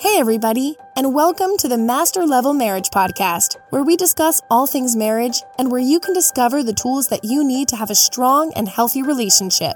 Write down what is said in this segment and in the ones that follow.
Hey, everybody, and welcome to the Master Level Marriage Podcast, where we discuss all things marriage and where you can discover the tools that you need to have a strong and healthy relationship.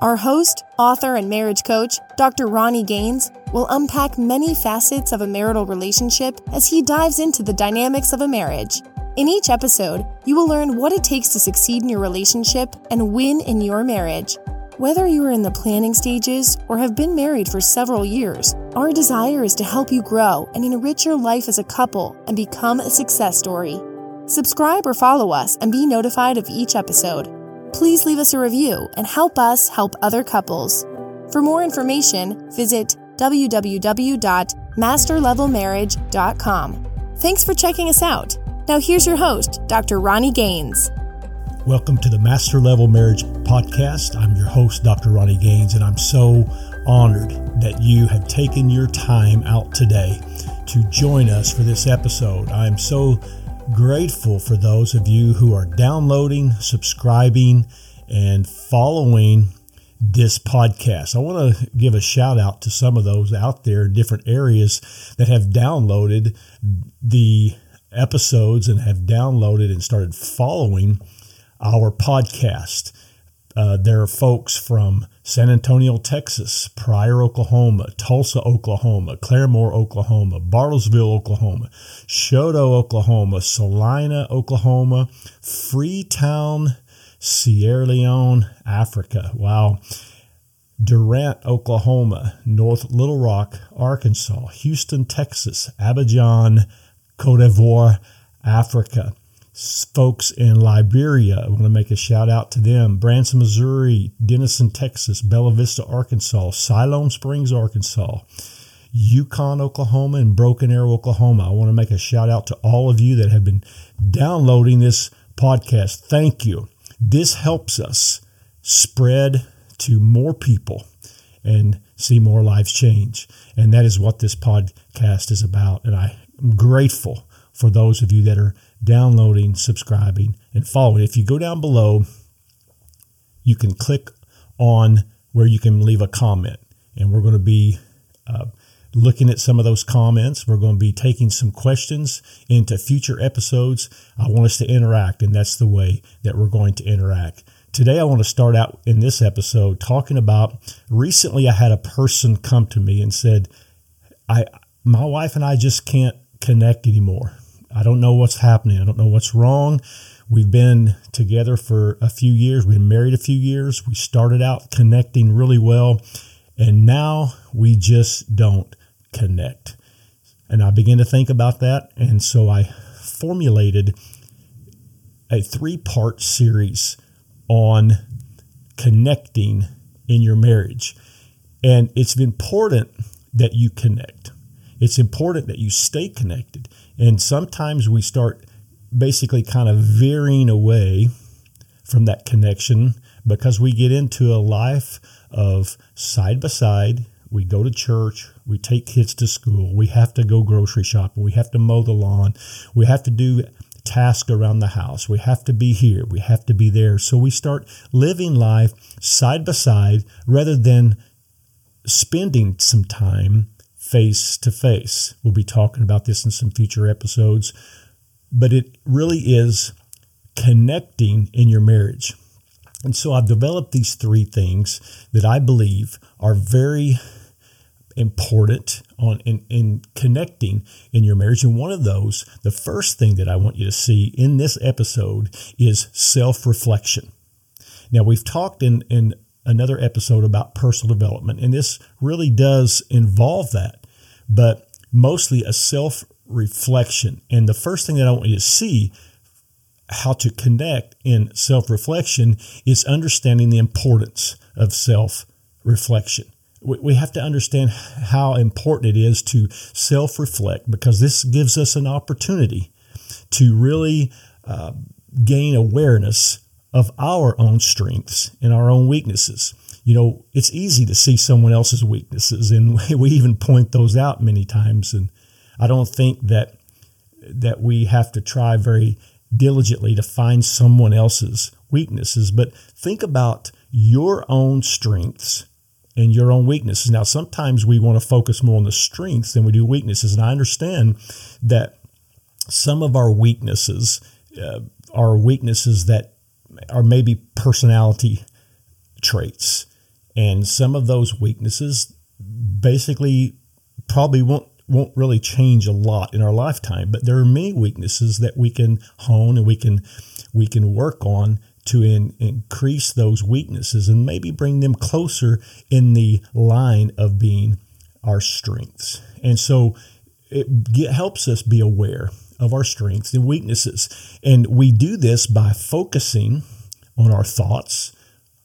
Our host, author, and marriage coach, Dr. Ronnie Gaines, will unpack many facets of a marital relationship as he dives into the dynamics of a marriage. In each episode, you will learn what it takes to succeed in your relationship and win in your marriage. Whether you are in the planning stages or have been married for several years, our desire is to help you grow and enrich your life as a couple and become a success story. Subscribe or follow us and be notified of each episode. Please leave us a review and help us help other couples. For more information, visit www.masterlevelmarriage.com. Thanks for checking us out. Now, here's your host, Dr. Ronnie Gaines. Welcome to the Master Level Marriage Podcast. I'm your host, Dr. Ronnie Gaines, and I'm so honored that you have taken your time out today to join us for this episode. I'm so grateful for those of you who are downloading, subscribing, and following this podcast. I want to give a shout out to some of those out there in different areas that have downloaded the episodes and have downloaded and started following our podcast. Uh, there are folks from San Antonio, Texas, Pryor, Oklahoma, Tulsa, Oklahoma, Claremore, Oklahoma, Bartlesville, Oklahoma, Chouteau, Oklahoma, Salina, Oklahoma, Freetown, Sierra Leone, Africa. Wow. Durant, Oklahoma, North Little Rock, Arkansas, Houston, Texas, Abidjan, Cote d'Ivoire, Africa folks in Liberia. I want to make a shout out to them. Branson, Missouri, Denison, Texas, Bella Vista, Arkansas, Siloam Springs, Arkansas, Yukon, Oklahoma, and Broken Arrow, Oklahoma. I want to make a shout out to all of you that have been downloading this podcast. Thank you. This helps us spread to more people and see more lives change. And that is what this podcast is about. And I'm grateful for those of you that are downloading, subscribing, and following. If you go down below, you can click on where you can leave a comment. And we're going to be uh, looking at some of those comments. We're going to be taking some questions into future episodes. I want us to interact, and that's the way that we're going to interact. Today, I want to start out in this episode talking about recently I had a person come to me and said, I, my wife and I just can't connect anymore. I don't know what's happening. I don't know what's wrong. We've been together for a few years. We've been married a few years. We started out connecting really well, and now we just don't connect. And I began to think about that, and so I formulated a three part series on connecting in your marriage. And it's important that you connect. It's important that you stay connected. And sometimes we start basically kind of veering away from that connection because we get into a life of side by side. We go to church, we take kids to school, we have to go grocery shopping, we have to mow the lawn, we have to do tasks around the house, we have to be here, we have to be there. So we start living life side by side rather than spending some time face to face. We'll be talking about this in some future episodes, but it really is connecting in your marriage. And so I've developed these three things that I believe are very important on in, in connecting in your marriage. And one of those, the first thing that I want you to see in this episode is self-reflection. Now we've talked in, in another episode about personal development, and this really does involve that, but mostly a self reflection. And the first thing that I want you to see how to connect in self reflection is understanding the importance of self reflection. We have to understand how important it is to self reflect because this gives us an opportunity to really uh, gain awareness of our own strengths and our own weaknesses. You know, it's easy to see someone else's weaknesses, and we even point those out many times. And I don't think that that we have to try very diligently to find someone else's weaknesses, but think about your own strengths and your own weaknesses. Now, sometimes we want to focus more on the strengths than we do weaknesses. And I understand that some of our weaknesses uh, are weaknesses that are maybe personality traits. And some of those weaknesses basically probably won't won't really change a lot in our lifetime, but there are many weaknesses that we can hone and we can we can work on to in, increase those weaknesses and maybe bring them closer in the line of being our strengths. And so it get, helps us be aware of our strengths and weaknesses. And we do this by focusing on our thoughts,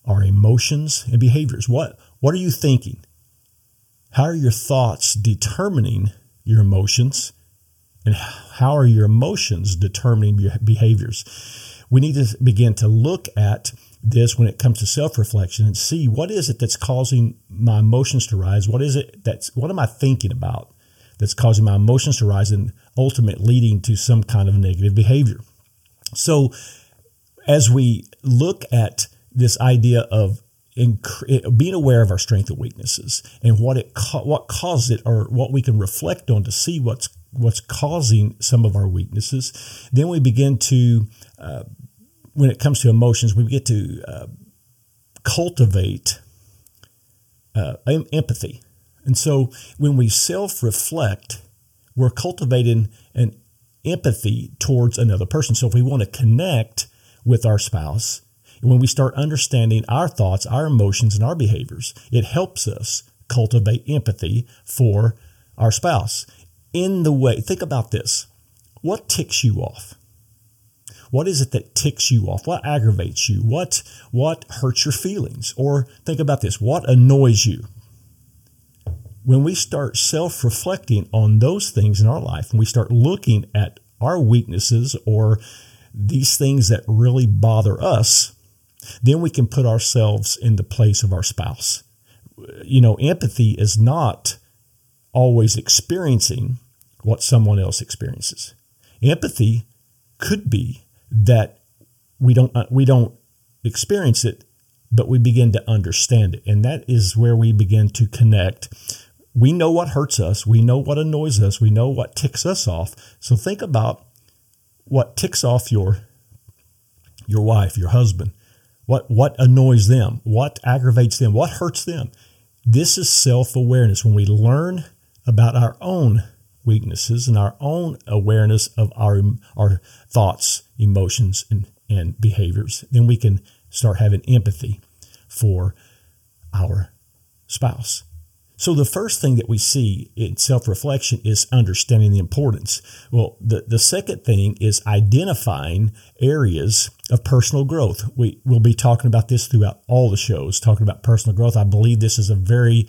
our emotions, and behaviors. What, what are you thinking? How are your thoughts determining your emotions? And how are your emotions determining your behaviors? We need to begin to look at this when it comes to self-reflection and see what is it that's causing my emotions to rise? What is it that's what am I thinking about that's causing my emotions to rise and ultimately leading to some kind of negative behavior? So as we look at this idea of inc- being aware of our strengths and weaknesses and what it what caused it or what we can reflect on to see what's what's causing some of our weaknesses then we begin to uh, when it comes to emotions we get to uh, cultivate uh, empathy and so when we self-reflect we're cultivating an empathy towards another person so if we want to connect with our spouse when we start understanding our thoughts, our emotions, and our behaviors, it helps us cultivate empathy for our spouse. In the way, think about this what ticks you off? What is it that ticks you off? What aggravates you? What, what hurts your feelings? Or think about this what annoys you? When we start self reflecting on those things in our life and we start looking at our weaknesses or these things that really bother us, then we can put ourselves in the place of our spouse. You know, empathy is not always experiencing what someone else experiences. Empathy could be that we don't uh, we don't experience it, but we begin to understand it, and that is where we begin to connect. We know what hurts us, we know what annoys us, we know what ticks us off. So think about what ticks off your your wife, your husband, what, what annoys them? What aggravates them? What hurts them? This is self awareness. When we learn about our own weaknesses and our own awareness of our, our thoughts, emotions, and, and behaviors, then we can start having empathy for our spouse. So the first thing that we see in self-reflection is understanding the importance. Well, the, the second thing is identifying areas of personal growth. We will be talking about this throughout all the shows, talking about personal growth. I believe this is a very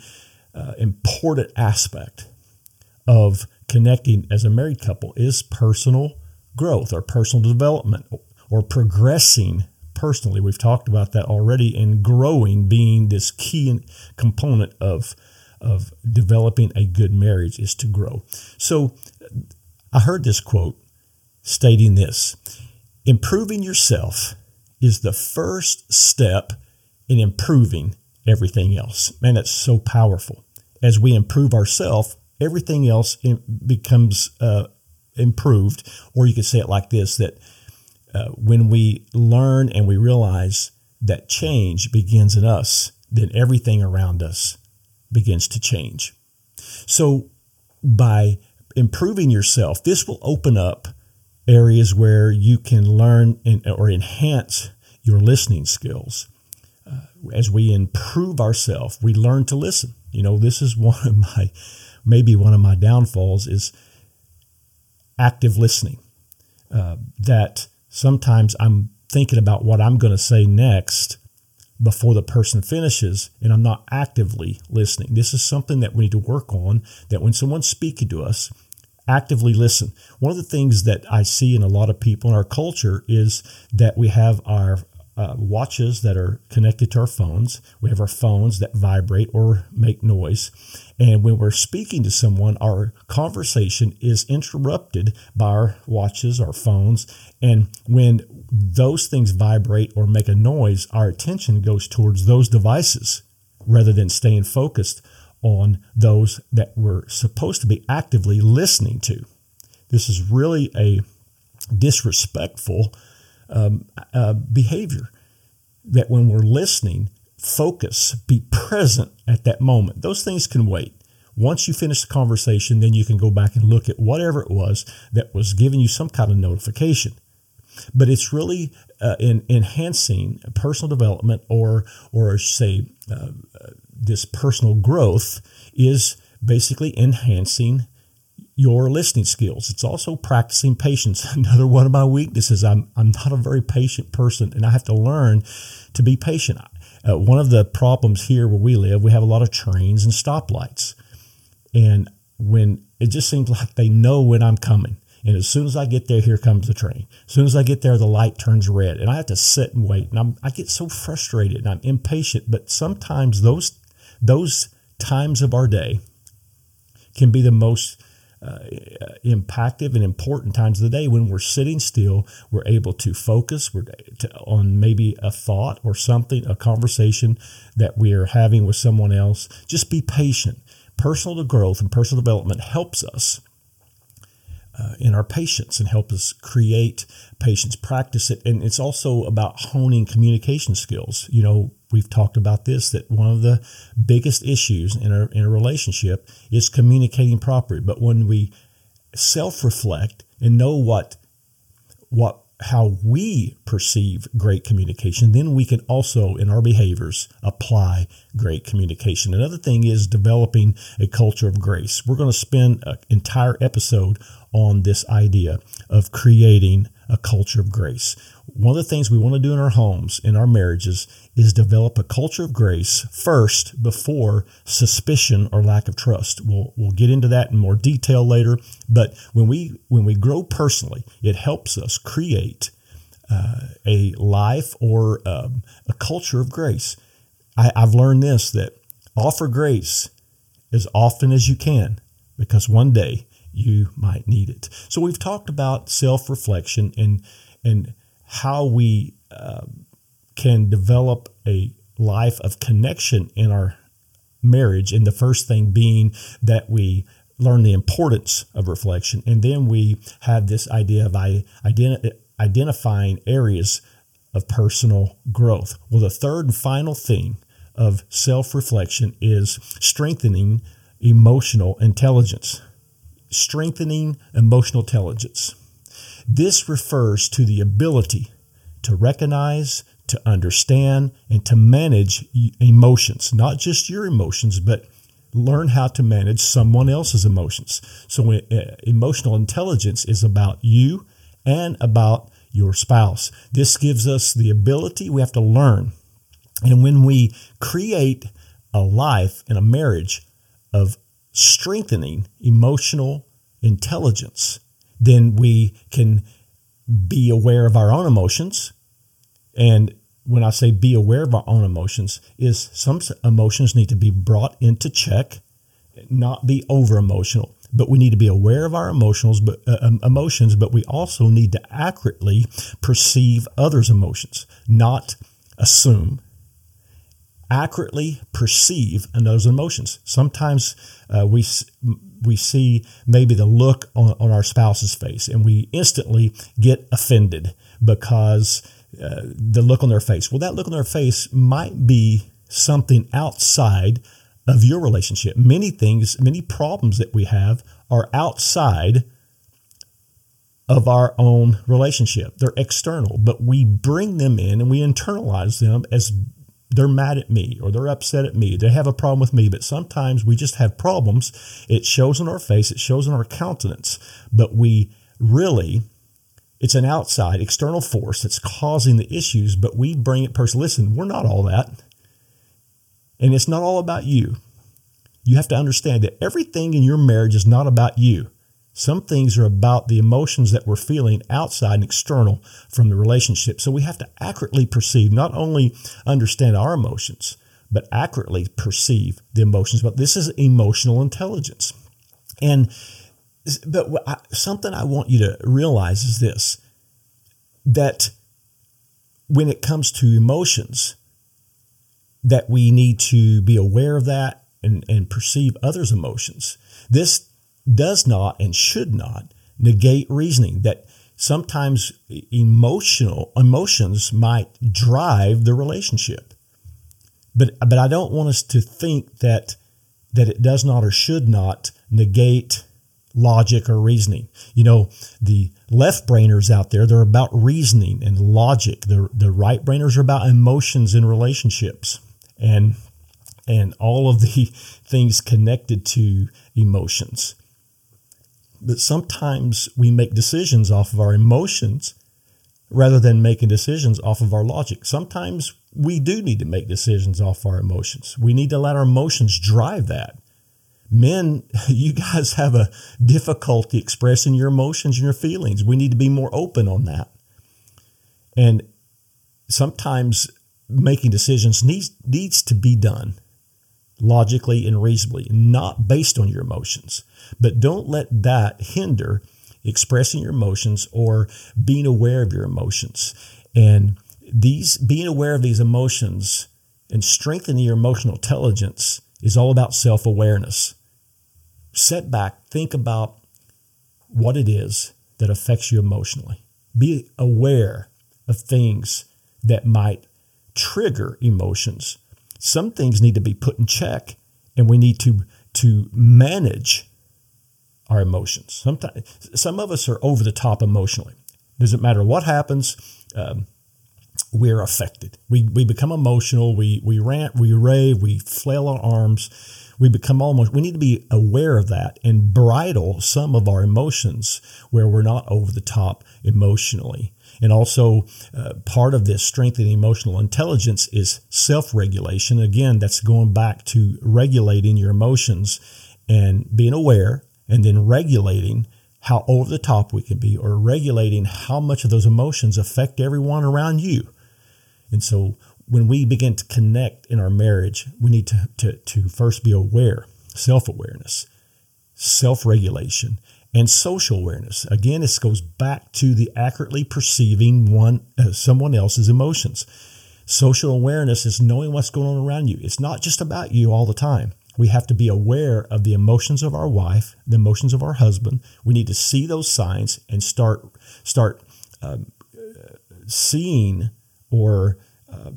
uh, important aspect of connecting as a married couple is personal growth or personal development or progressing personally. We've talked about that already and growing being this key component of of developing a good marriage is to grow. So I heard this quote stating this improving yourself is the first step in improving everything else. Man, that's so powerful. As we improve ourselves, everything else becomes uh, improved. Or you could say it like this that uh, when we learn and we realize that change begins in us, then everything around us begins to change. So, by improving yourself, this will open up areas where you can learn or enhance your listening skills. Uh, as we improve ourselves, we learn to listen. You know, this is one of my, maybe one of my downfalls is active listening. Uh, that sometimes I'm thinking about what I'm going to say next before the person finishes and I'm not actively listening. This is something that we need to work on that when someone's speaking to us, actively listen. One of the things that I see in a lot of people in our culture is that we have our uh, watches that are connected to our phones. We have our phones that vibrate or make noise. And when we're speaking to someone, our conversation is interrupted by our watches, our phones. And when those things vibrate or make a noise, our attention goes towards those devices. rather than staying focused on those that we're supposed to be actively listening to. This is really a disrespectful um, uh, behavior that when we're listening, focus, be present at that moment. Those things can wait. Once you finish the conversation, then you can go back and look at whatever it was that was giving you some kind of notification. But it's really uh, in enhancing personal development or, or say, uh, this personal growth is basically enhancing your listening skills. It's also practicing patience. Another one of my weaknesses. I'm, I'm not a very patient person and I have to learn to be patient. Uh, one of the problems here where we live, we have a lot of trains and stoplights. And when it just seems like they know when I'm coming. And as soon as I get there, here comes the train. As soon as I get there, the light turns red, and I have to sit and wait. And I'm, I get so frustrated and I'm impatient. But sometimes those those times of our day can be the most uh, impactful and important times of the day when we're sitting still, we're able to focus we're to, on maybe a thought or something, a conversation that we are having with someone else. Just be patient. Personal growth and personal development helps us uh, in our patience and help us create patience practice it. And it's also about honing communication skills. You know, we've talked about this that one of the biggest issues in a, in a relationship is communicating properly. But when we self reflect and know what, what how we perceive great communication, then we can also, in our behaviors, apply great communication. Another thing is developing a culture of grace. We're going to spend an entire episode on this idea of creating a culture of grace. One of the things we want to do in our homes, in our marriages, is develop a culture of grace first before suspicion or lack of trust. We'll, we'll get into that in more detail later. But when we, when we grow personally, it helps us create uh, a life or um, a culture of grace. I, I've learned this that offer grace as often as you can because one day you might need it. So we've talked about self reflection and and how we uh, can develop a life of connection in our marriage. And the first thing being that we learn the importance of reflection, and then we have this idea of identi- identifying areas of personal growth. Well, the third and final thing of self reflection is strengthening emotional intelligence strengthening emotional intelligence. This refers to the ability to recognize, to understand, and to manage emotions, not just your emotions, but learn how to manage someone else's emotions. So, uh, emotional intelligence is about you and about your spouse. This gives us the ability, we have to learn. And when we create a life and a marriage of strengthening emotional intelligence, then we can be aware of our own emotions. And when I say be aware of our own emotions, is some emotions need to be brought into check, not be over emotional. But we need to be aware of our emotions, but uh, um, emotions. But we also need to accurately perceive others' emotions, not assume accurately perceive those emotions. Sometimes uh, we we see maybe the look on, on our spouse's face, and we instantly get offended because uh, the look on their face. Well, that look on their face might be something outside of your relationship. Many things, many problems that we have are outside of our own relationship. They're external, but we bring them in and we internalize them as they're mad at me or they're upset at me. They have a problem with me, but sometimes we just have problems. It shows on our face, it shows on our countenance, but we really, it's an outside external force that's causing the issues, but we bring it personally. Listen, we're not all that. And it's not all about you. You have to understand that everything in your marriage is not about you. Some things are about the emotions that we're feeling outside and external from the relationship. So we have to accurately perceive, not only understand our emotions, but accurately perceive the emotions. But this is emotional intelligence. And but something I want you to realize is this that when it comes to emotions, that we need to be aware of that and, and perceive others' emotions. This does not and should not negate reasoning that sometimes emotional emotions might drive the relationship. But but I don't want us to think that that it does not or should not negate logic or reasoning. You know, the left brainers out there, they're about reasoning and logic. The the right brainers are about emotions and relationships and and all of the things connected to emotions. But sometimes we make decisions off of our emotions rather than making decisions off of our logic. Sometimes we do need to make decisions off our emotions. We need to let our emotions drive that. Men, you guys have a difficulty expressing your emotions and your feelings. We need to be more open on that. And sometimes making decisions needs needs to be done logically and reasonably, not based on your emotions. But don't let that hinder expressing your emotions or being aware of your emotions. And these being aware of these emotions and strengthening your emotional intelligence is all about self-awareness. Set back, think about what it is that affects you emotionally. Be aware of things that might trigger emotions. Some things need to be put in check and we need to to manage our emotions. Sometimes some of us are over the top emotionally. Doesn't matter what happens, um, we're affected. We, we become emotional. We we rant. We rave. We flail our arms. We become almost. We need to be aware of that and bridle some of our emotions where we're not over the top emotionally. And also, uh, part of this strengthening emotional intelligence is self regulation. Again, that's going back to regulating your emotions and being aware and then regulating how over the top we can be or regulating how much of those emotions affect everyone around you. And so when we begin to connect in our marriage, we need to, to, to first be aware, self awareness, self regulation, and social awareness. Again, this goes back to the accurately perceiving one uh, someone else's emotions. Social awareness is knowing what's going on around you. It's not just about you all the time. We have to be aware of the emotions of our wife, the emotions of our husband. We need to see those signs and start start um, seeing or uh,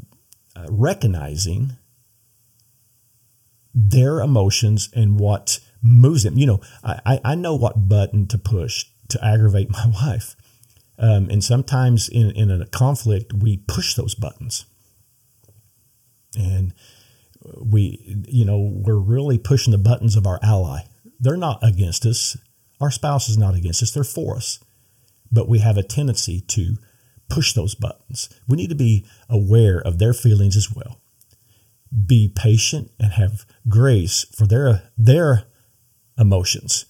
uh, recognizing their emotions and what moves them. You know, I, I know what button to push to aggravate my wife. Um, and sometimes in, in a conflict, we push those buttons. And we, you know, we're really pushing the buttons of our ally. They're not against us. Our spouse is not against us. They're for us. But we have a tendency to push those buttons. We need to be aware of their feelings as well. Be patient and have grace for their their emotions.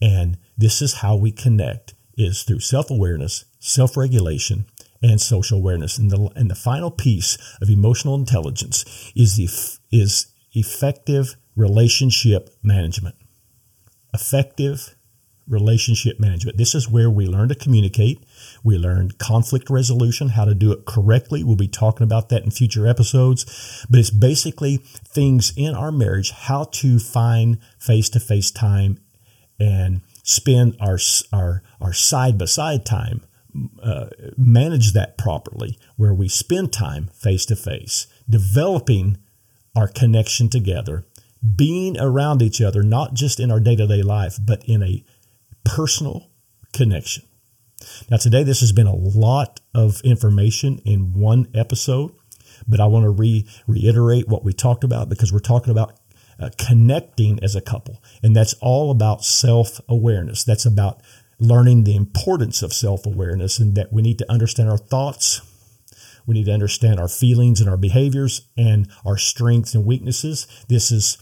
And this is how we connect is through self-awareness, self-regulation, and social awareness. And the, and the final piece of emotional intelligence is, the, is effective relationship management. Effective relationship management. This is where we learn to communicate. We learn conflict resolution, how to do it correctly. We'll be talking about that in future episodes. But it's basically things in our marriage, how to find face to face time and spend our, our, our side by side time uh, manage that properly, where we spend time face to face, developing our connection together, being around each other, not just in our day to day life, but in a personal connection. Now, today, this has been a lot of information in one episode, but I want to re- reiterate what we talked about because we're talking about uh, connecting as a couple. And that's all about self awareness. That's about learning the importance of self awareness and that we need to understand our thoughts. We need to understand our feelings and our behaviors and our strengths and weaknesses. This is,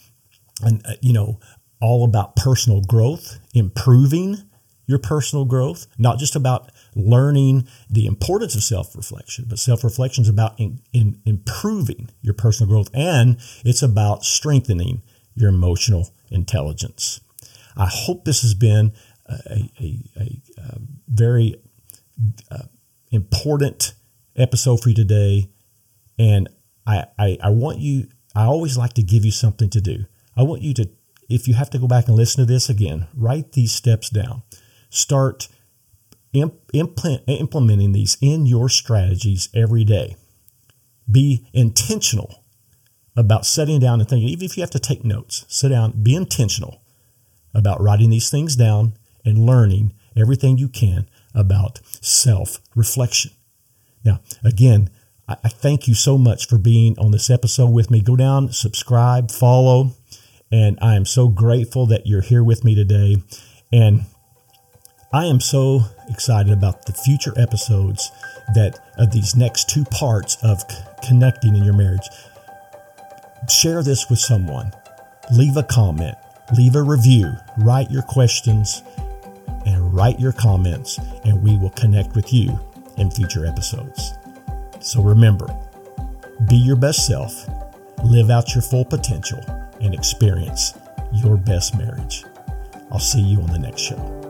an, uh, you know, all about personal growth, improving your personal growth, not just about learning the importance of self reflection, but self reflection is about in, in improving your personal growth and it's about strengthening your emotional intelligence. I hope this has been a, a, a, a very uh, important episode for you today. And I, I, I want you, I always like to give you something to do. I want you to, if you have to go back and listen to this again, write these steps down. Start implementing these in your strategies every day. Be intentional about sitting down and thinking, even if you have to take notes, sit down, be intentional about writing these things down and learning everything you can about self reflection. Now, again, I thank you so much for being on this episode with me. Go down, subscribe, follow, and I am so grateful that you're here with me today. And I am so excited about the future episodes that of these next two parts of connecting in your marriage. Share this with someone. Leave a comment, leave a review, write your questions, and write your comments, and we will connect with you in future episodes. So remember, be your best self, live out your full potential, and experience your best marriage. I'll see you on the next show.